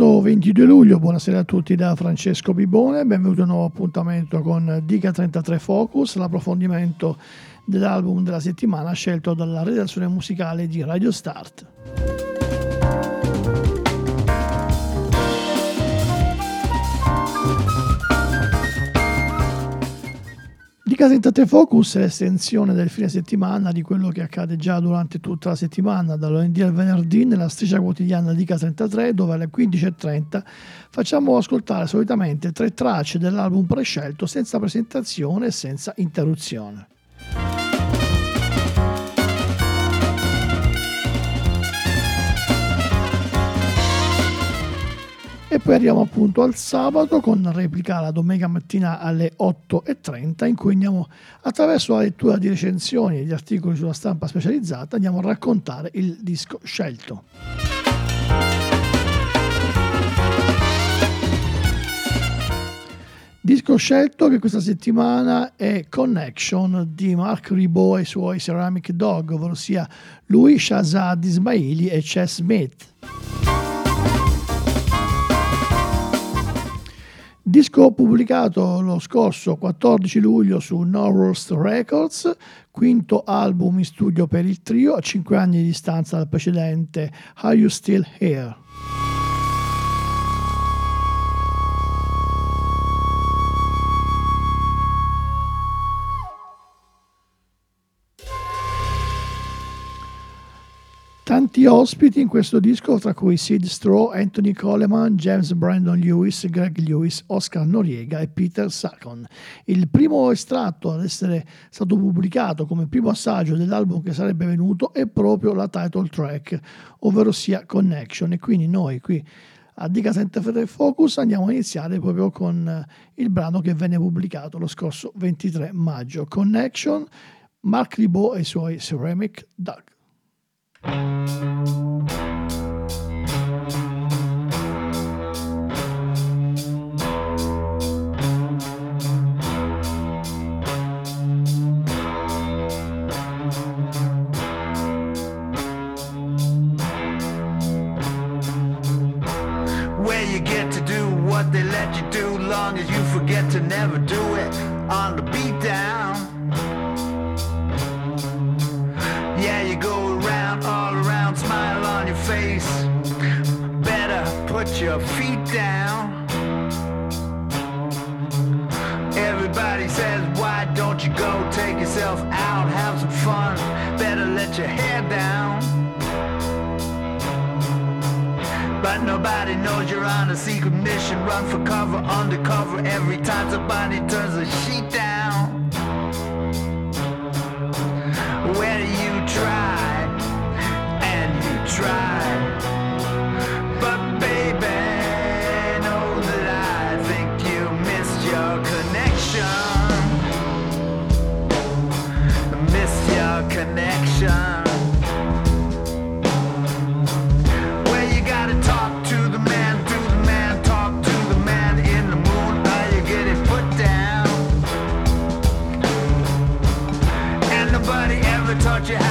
Sabato 22 luglio, buonasera a tutti da Francesco Bibone, benvenuto a un nuovo appuntamento con Dica 33 Focus, l'approfondimento dell'album della settimana scelto dalla redazione musicale di Radio Start. Gazzetta Focus è l'estensione del fine settimana di quello che accade già durante tutta la settimana, dal lunedì al venerdì nella striscia quotidiana di K33 dove alle 15.30 facciamo ascoltare solitamente tre tracce dell'album prescelto senza presentazione e senza interruzione. Poi arriviamo appunto al sabato con replica la domenica mattina alle 8.30 in cui andiamo attraverso la lettura di recensioni e di articoli sulla stampa specializzata andiamo a raccontare il disco scelto. Disco scelto che questa settimana è Connection di Mark Ribot e i suoi Ceramic Dog, ovvero sia lui, Shazad Ismaili e Chess Smith. Disco pubblicato lo scorso 14 luglio su Norwest Records, quinto album in studio per il trio a 5 anni di distanza dal precedente Are You Still Here? Tanti ospiti in questo disco, tra cui Sid Straw, Anthony Coleman, James Brandon Lewis, Greg Lewis, Oscar Noriega e Peter Sacon. Il primo estratto ad essere stato pubblicato come primo assaggio dell'album che sarebbe venuto è proprio la title track, ovvero sia Connection. E quindi noi qui a Dica Sente Fede Focus andiamo a iniziare proprio con il brano che venne pubblicato lo scorso 23 maggio. Connection, Mark Ribot e i suoi Ceramic Duck. They let you do, long as you forget to never do it on the beat down. Your feet down. Everybody says, why don't you go take yourself out, have some fun? Better let your hair down. But nobody knows you're on a secret mission. Run for cover, undercover. Every time somebody turns a sheet down. Where do you try and you try. what you have.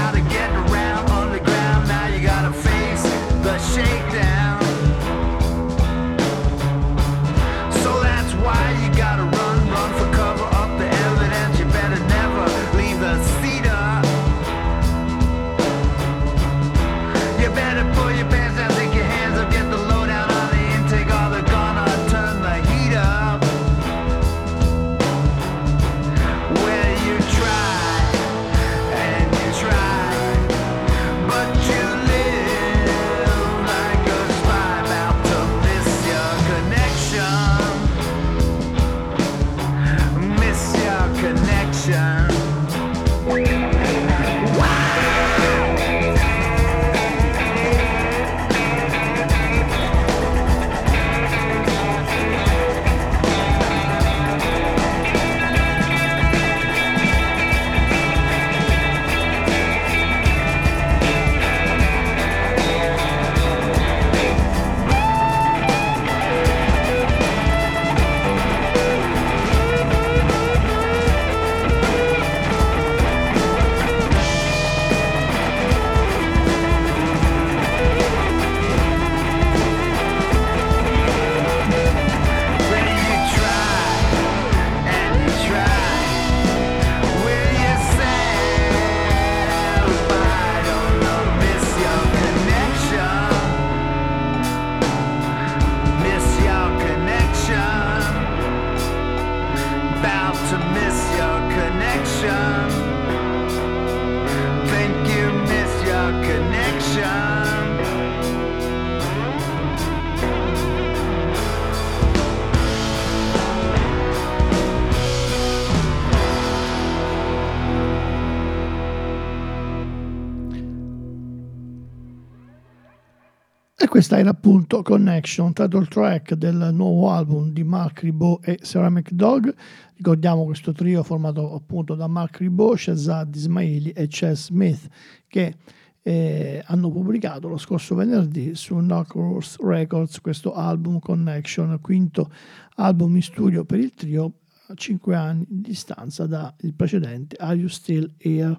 Questa era appunto Connection, title track del nuovo album di Mark Ribot e Ceramic Dog. Ricordiamo questo trio formato appunto da Mark Ribot, Shazad Ismaili e Chess Smith che eh, hanno pubblicato lo scorso venerdì su Knockhorse Records questo album Connection, quinto album in studio per il trio a 5 anni di distanza dal precedente Are You Still Here?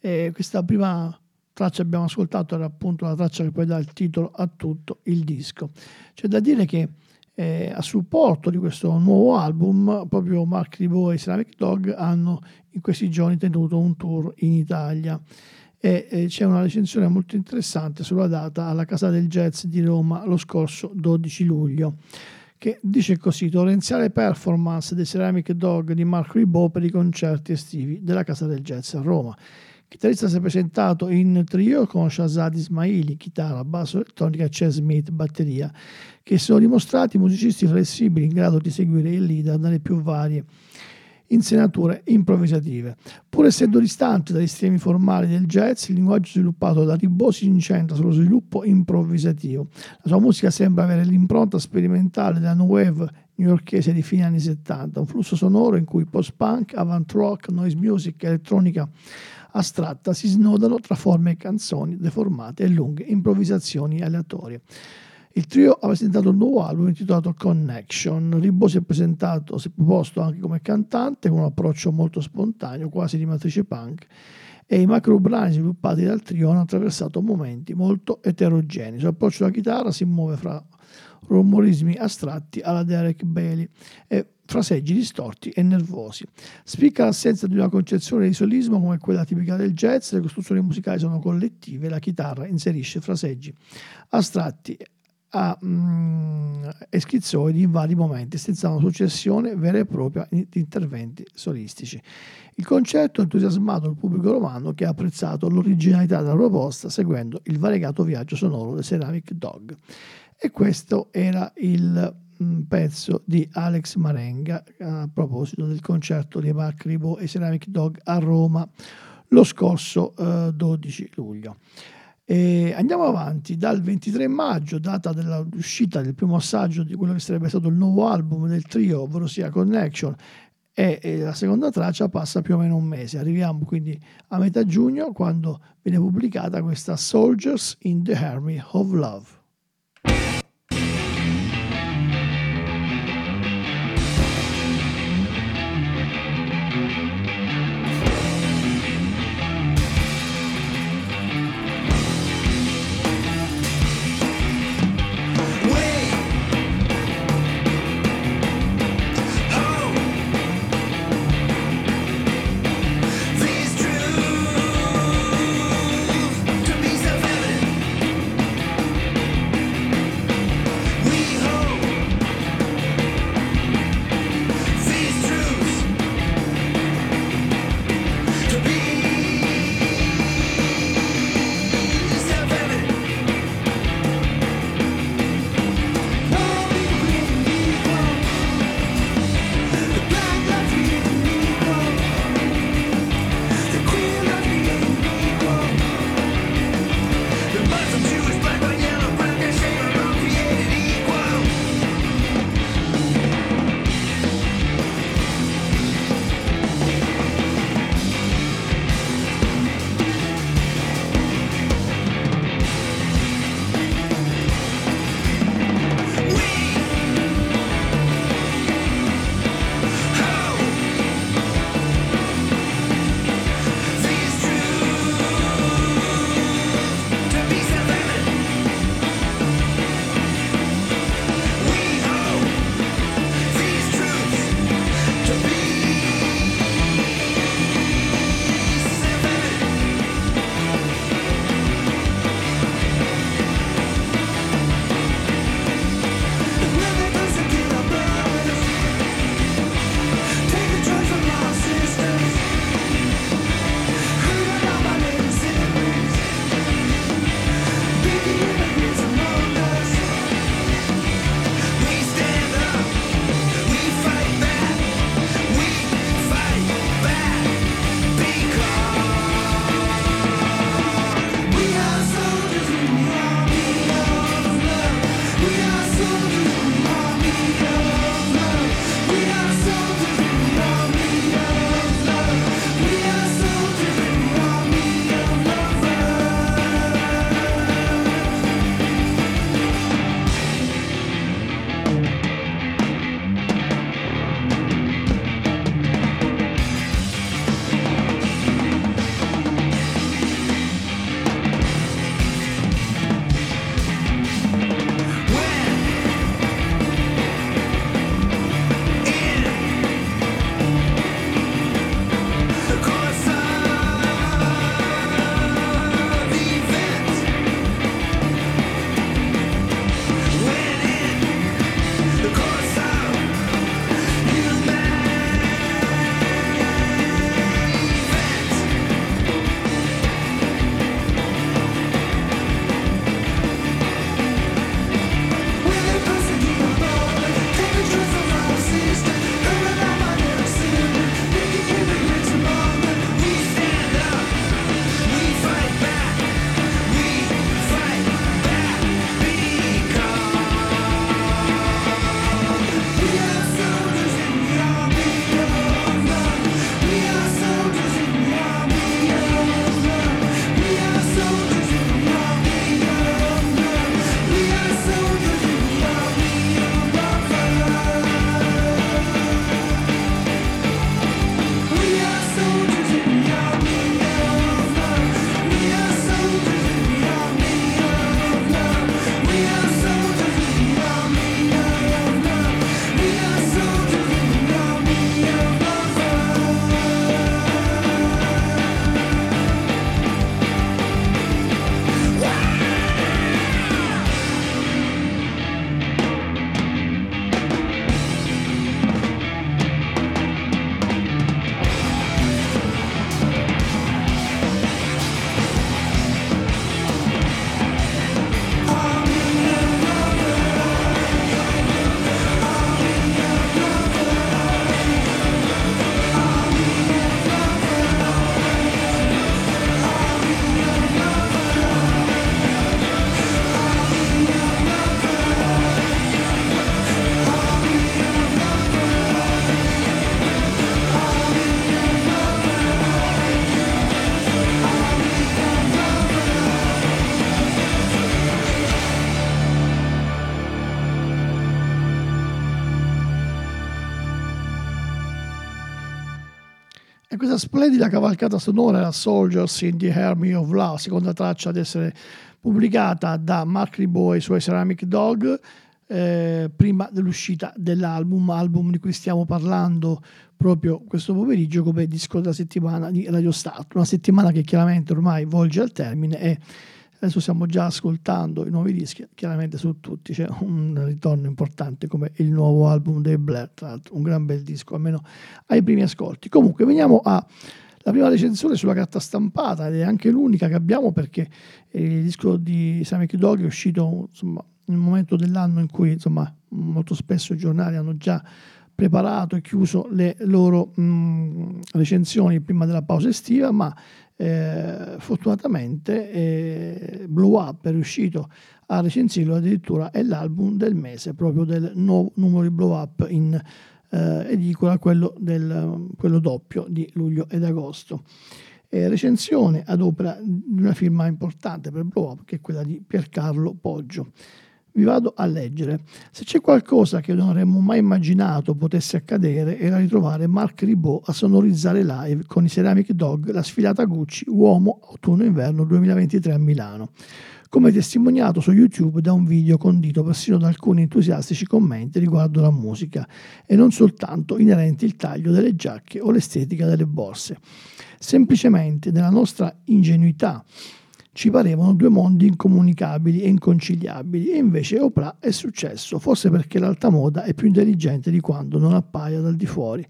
E questa prima traccia abbiamo ascoltato era appunto la traccia che poi dà il titolo a tutto il disco. C'è da dire che eh, a supporto di questo nuovo album proprio Mark Ribot e Ceramic Dog hanno in questi giorni tenuto un tour in Italia e eh, c'è una recensione molto interessante sulla data alla Casa del Jazz di Roma lo scorso 12 luglio che dice così torrenziale performance dei Ceramic Dog di Mark Ribot per i concerti estivi della Casa del Jazz a Roma il chitarrista si è presentato in trio con Shazad Ismaili, chitarra, basso elettronica Chess Smith, batteria, che sono dimostrati musicisti flessibili in grado di seguire il leader dalle più varie insenature improvvisative. Pur essendo distante dagli sistemi formali del jazz, il linguaggio sviluppato da Ribot si incentra sullo sviluppo improvvisativo. La sua musica sembra avere l'impronta sperimentale della new wave newyorkese di fine anni 70, un flusso sonoro in cui post-punk, avant rock, noise music, elettronica astratta si snodano tra forme e canzoni deformate e lunghe improvvisazioni aleatorie. Il trio ha presentato un nuovo album intitolato Connection. Ribbo si è presentato, si è proposto anche come cantante con un approccio molto spontaneo, quasi di matrice punk, e i macro brani sviluppati dal trio hanno attraversato momenti molto eterogenei. Il suo approccio alla chitarra si muove fra rumorismi astratti alla Derek Bailey e fraseggi distorti e nervosi. Spicca l'assenza di una concezione di solismo come quella tipica del jazz, le costruzioni musicali sono collettive, la chitarra inserisce fraseggi astratti a, mm, schizzoidi in vari momenti, senza una successione vera e propria di interventi solistici. Il concerto ha entusiasmato il pubblico romano che ha apprezzato l'originalità della proposta seguendo il variegato viaggio sonoro del Ceramic Dog. E questo era il mm, pezzo di Alex Marenga a proposito del concerto di Mark Ribot e Ceramic Dog a Roma lo scorso eh, 12 luglio. E andiamo avanti, dal 23 maggio, data dell'uscita del primo assaggio di quello che sarebbe stato il nuovo album del trio, ovvero sia Connection, e, la seconda traccia passa più o meno un mese. Arriviamo quindi a metà giugno quando viene pubblicata questa Soldiers in the Army of Love. Questa splendida cavalcata sonora era Soldiers in the Army of Love, seconda traccia ad essere pubblicata da Mark Ribot e i suoi Ceramic Dog, eh, prima dell'uscita dell'album, album di cui stiamo parlando proprio questo pomeriggio come disco della settimana di Radio Start, una settimana che chiaramente ormai volge al termine e adesso stiamo già ascoltando i nuovi dischi, chiaramente su tutti c'è un ritorno importante come il nuovo album dei Blair, tra l'altro un gran bel disco, almeno ai primi ascolti. Comunque veniamo a la prima recensione sulla carta stampata ed è anche l'unica che abbiamo perché il disco di Samick Dog è uscito insomma, nel momento dell'anno in cui insomma, molto spesso i giornali hanno già preparato e chiuso le loro mh, recensioni prima della pausa estiva, ma eh, fortunatamente eh, Blow Up è riuscito a recensirlo addirittura è l'album del mese proprio del nuovo numero di Blow Up in eh, edicola, quello, del, quello doppio di luglio ed agosto. Eh, recensione ad opera di una firma importante per Blow Up che è quella di Piercarlo Poggio. Vi vado a leggere. Se c'è qualcosa che non avremmo mai immaginato potesse accadere, era ritrovare Mark Ribot a sonorizzare live con i Ceramic Dog la sfilata Gucci Uomo Autunno-Inverno 2023 a Milano come testimoniato su YouTube da un video condito persino da alcuni entusiastici commenti riguardo la musica e non soltanto inerenti il taglio delle giacche o l'estetica delle borse. Semplicemente nella nostra ingenuità ci parevano due mondi incomunicabili e inconciliabili e invece Oprah è successo, forse perché l'alta moda è più intelligente di quando non appaia dal di fuori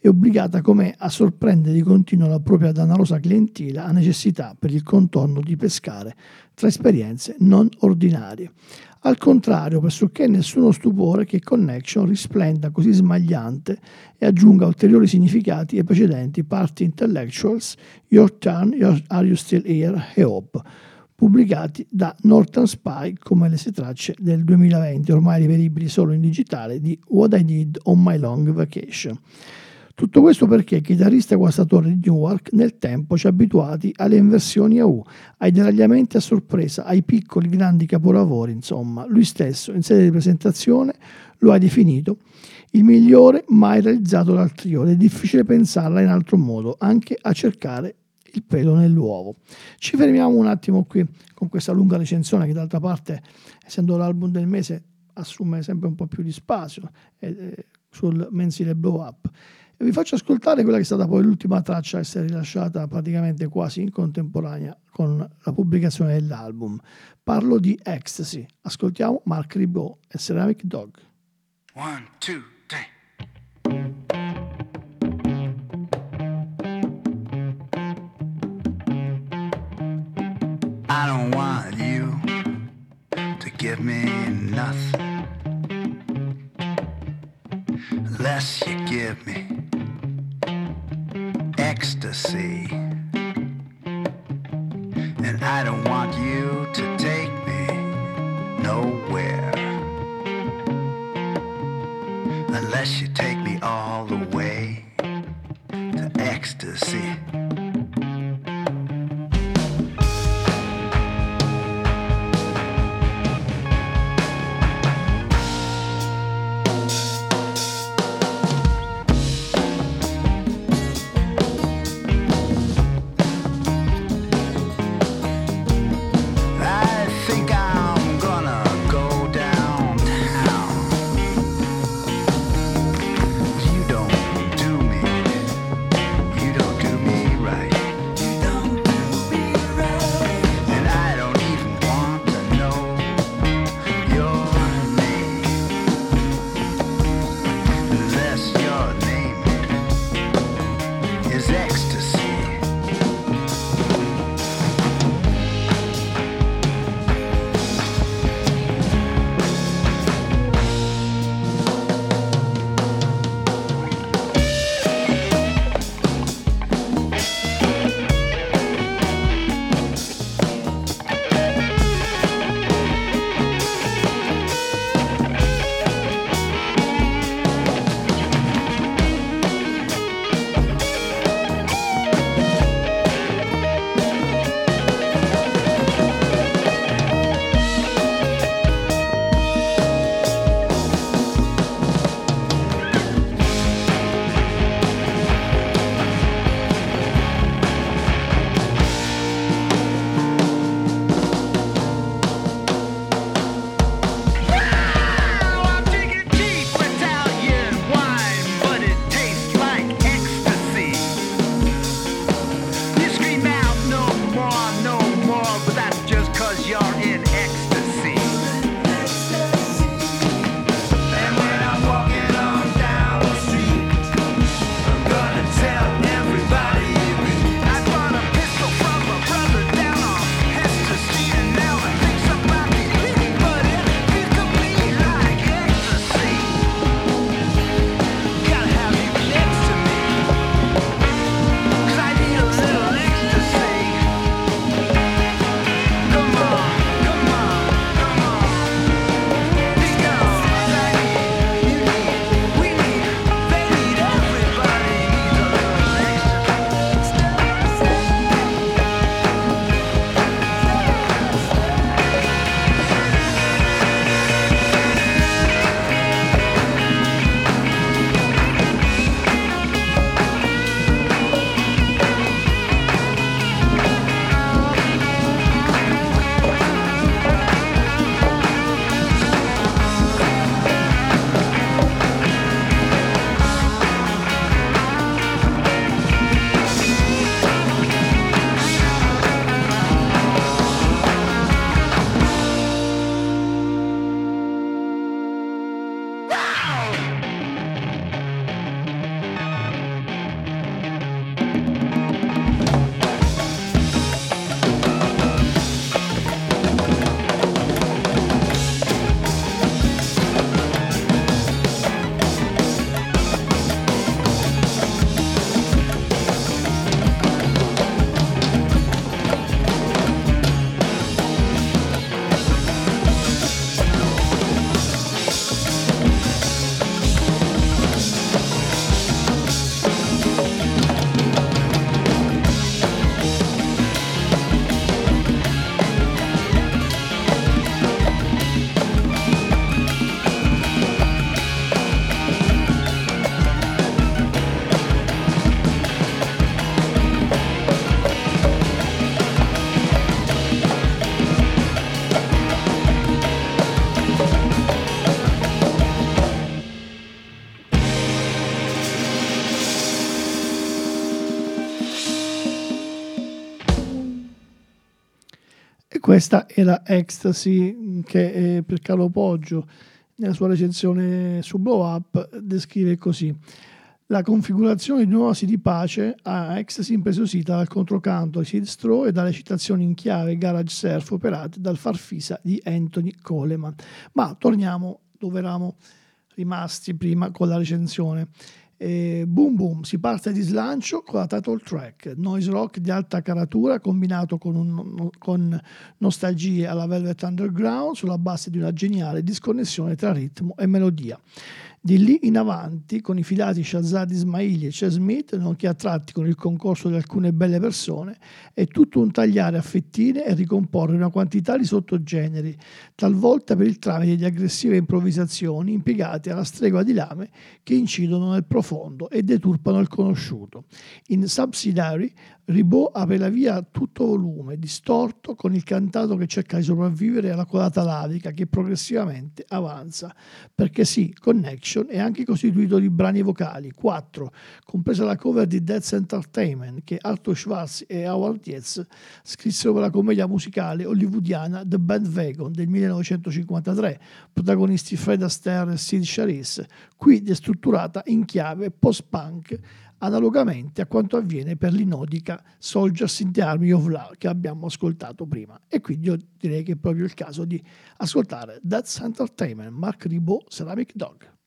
è obbligata com'è a sorprendere di continuo la propria danarosa clientela a necessità per il contorno di pescare tra esperienze non ordinarie. Al contrario, pressoché nessuno stupore che Connection risplenda così smagliante e aggiunga ulteriori significati ai precedenti Party Intellectuals, Your Turn, Your, Are You Still Here e Hope, pubblicati da Northern Spy come le sei tracce del 2020, ormai riveribili solo in digitale, di What I Did on My Long Vacation. Tutto questo perché il chitarrista guastatore di Newark nel tempo ci ha abituati alle inversioni a U, ai deragliamenti a sorpresa, ai piccoli grandi capolavori, insomma. Lui stesso in sede di presentazione lo ha definito il migliore mai realizzato dal trio ed è difficile pensarla in altro modo, anche a cercare il pelo nell'uovo. Ci fermiamo un attimo qui con questa lunga recensione che d'altra parte, essendo l'album del mese, assume sempre un po' più di spazio eh, sul mensile blow up. Vi faccio ascoltare quella che è stata poi l'ultima traccia a essere rilasciata praticamente quasi in contemporanea con la pubblicazione dell'album. Parlo di Ecstasy. Ascoltiamo Mark Ribot e Ceramic Dog. One, two. I don't want you to give me nothing Questa era Ecstasy che eh, per Carlo Poggio nella sua recensione su Blow Up descrive così. La configurazione di nuova di pace ha Ecstasy impreziosita dal controcanto di Sid Straw e dalle citazioni in chiave garage surf operate dal farfisa di Anthony Coleman. Ma torniamo dove eravamo rimasti prima con la recensione. E boom boom, si parte di slancio con la title track, noise rock di alta caratura combinato con, un, con nostalgie alla Velvet Underground sulla base di una geniale disconnessione tra ritmo e melodia. Di lì in avanti, con i filati Shazad Ismaili e Chess Smith, nonché attratti con il concorso di alcune belle persone, è tutto un tagliare a fettine e ricomporre una quantità di sottogeneri, talvolta per il tramite di aggressive improvvisazioni impiegate alla stregua di lame che incidono nel profondo e deturpano il conosciuto. In Subsidiary Ribot apre la via a tutto volume, distorto, con il cantato che cerca di sopravvivere alla colata lavica che progressivamente avanza. Perché sì, Connection è anche costituito di brani vocali, quattro, compresa la cover di Death Entertainment che Arthur Schwartz e Howard Dietz scrissero per la commedia musicale hollywoodiana The Bandwagon del 1953, protagonisti Fred Astaire e Sid Charisse, qui destrutturata in chiave post-punk analogamente a quanto avviene per l'inodica Soldiers in the Army of Love che abbiamo ascoltato prima. E quindi io direi che è proprio il caso di ascoltare That's Entertainment, Mark Ribot, Ceramic Dog.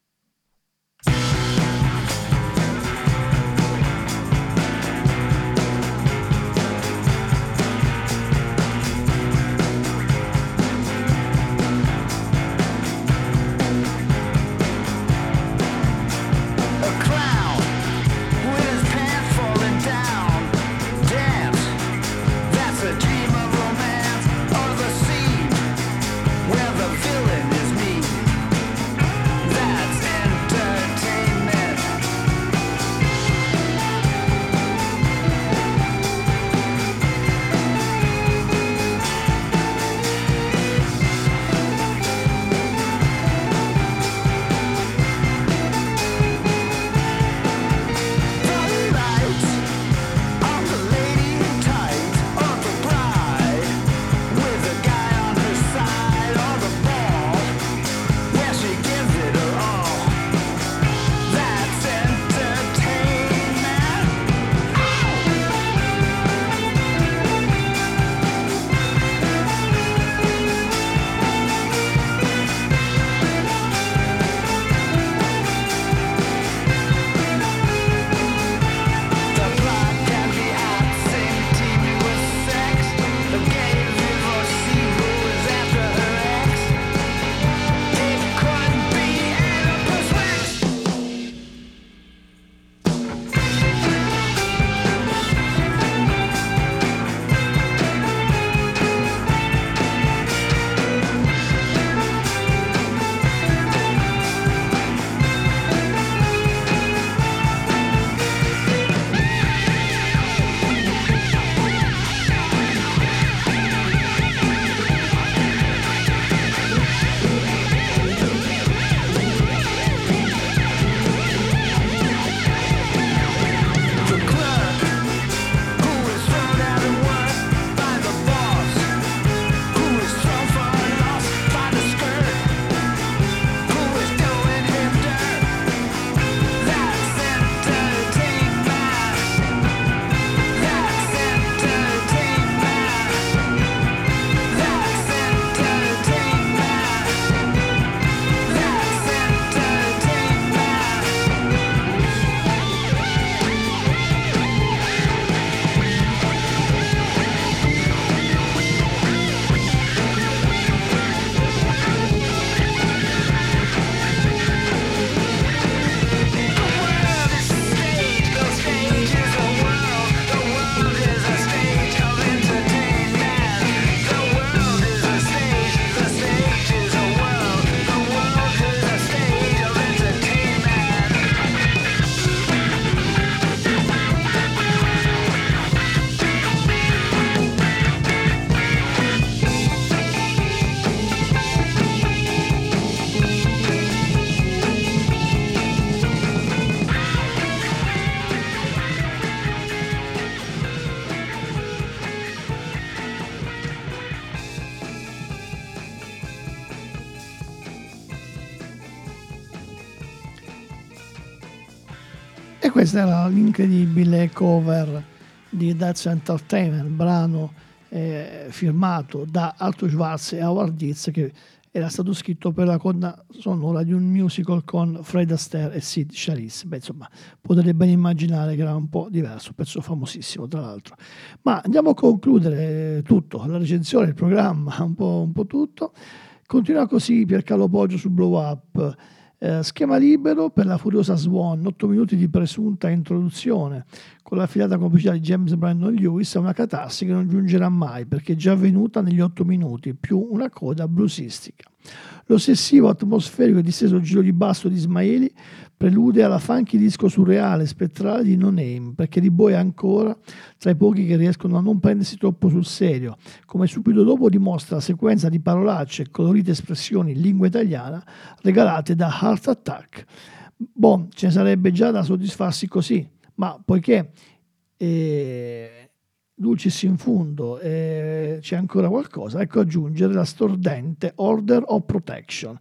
Questa era l'incredibile cover di That's Entertainment, brano eh, firmato da Arthur Schwarz e Howard Dietz che era stato scritto per la colonna sonora di un musical con Fred Astaire e Sid Charisse. Beh, insomma, potete ben immaginare che era un po' diverso, un pezzo famosissimo tra l'altro. Ma andiamo a concludere tutto, la recensione, il programma, un po', un po tutto. Continua così Piercalo Poggio su Blow Up. Eh, schema libero per la Furiosa Swan, 8 minuti di presunta introduzione con la filata complicità di James Brandon Lewis è una catassi che non giungerà mai perché è già avvenuta negli 8 minuti, più una coda bluesistica. L'ossessivo, atmosferico e disteso giro di basso di Ismaili prelude alla funky disco surreale spettrale di No Name, perché Di Boy è ancora tra i pochi che riescono a non prendersi troppo sul serio, come subito dopo dimostra la sequenza di parolacce e colorite espressioni in lingua italiana regalate da Heart Attack. Boh, ce ne sarebbe già da soddisfarsi così, ma poiché eh, dulcis in fundo eh, c'è ancora qualcosa, ecco aggiungere la stordente Order of Protection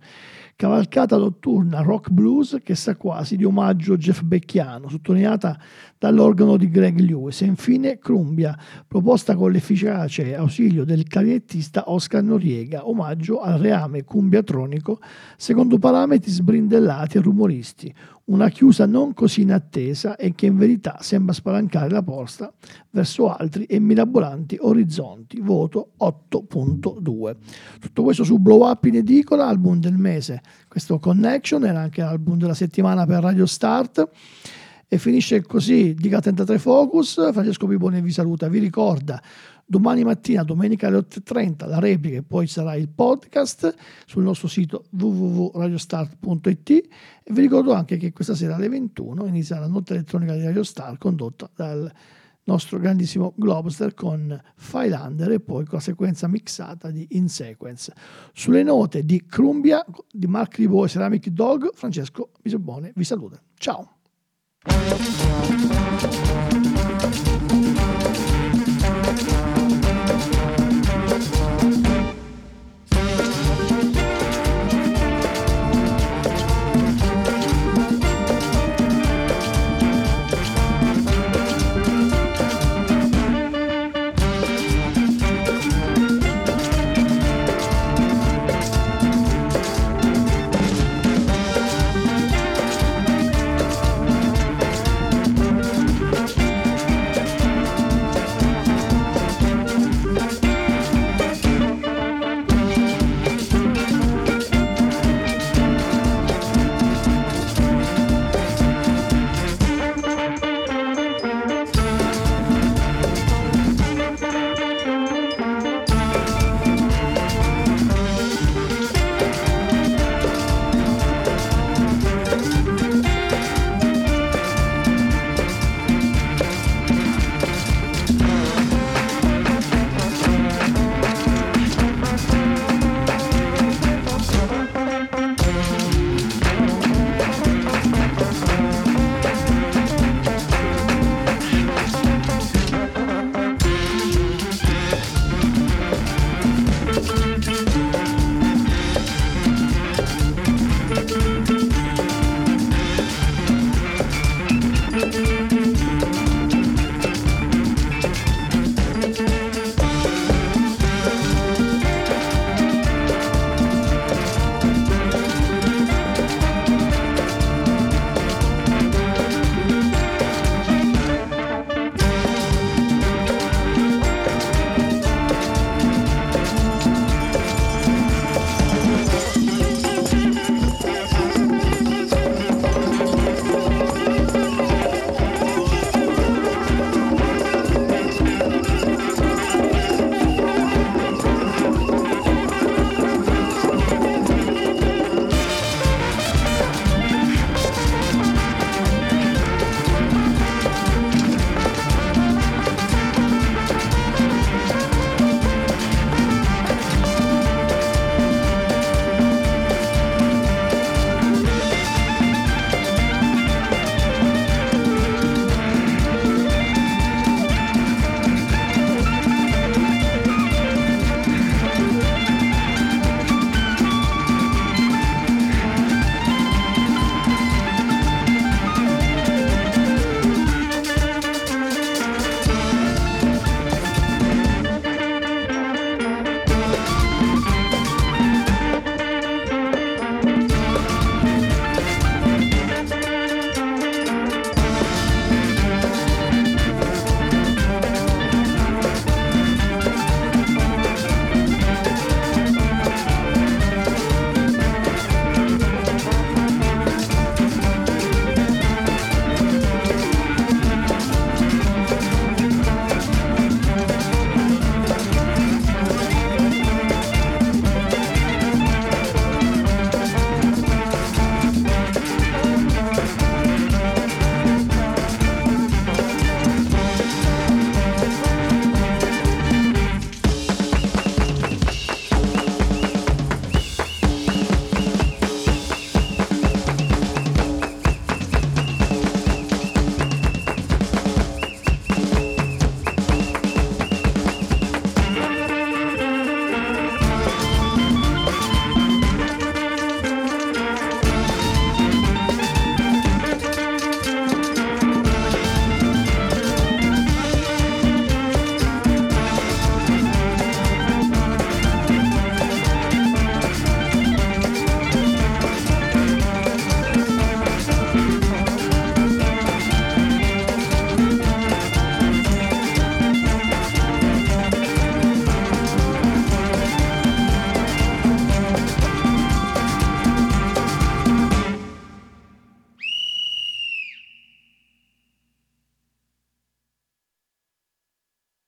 cavalcata notturna rock blues che sa quasi di omaggio Jeff Becchiano, sottolineata dall'organo di Greg Lewis, e infine Crumbia, proposta con l'efficace ausilio del clarinettista Oscar Noriega, omaggio al reame cumbiatronico secondo parametri sbrindellati e rumoristi, una chiusa non così inattesa e che in verità sembra spalancare la porta verso altri e mirabolanti orizzonti. Voto 8.2. Tutto questo su Blow Up in edicola, album del mese. Questo Connection era anche l'album della settimana per Radio Start. E finisce così Dica 33 Focus. Francesco Pipone vi saluta, vi ricorda domani mattina, domenica alle 8.30, la replica e poi sarà il podcast sul nostro sito www.radiostart.it e vi ricordo anche che questa sera alle 21 inizia la notte elettronica di Radio Star condotta dal nostro grandissimo Globster con Filander e poi con la sequenza mixata di In Sequence. Sulle note di Crumbia, di Mark Ribot e Ceramic Dog, Francesco Bisobone vi saluta. Ciao! Thank you.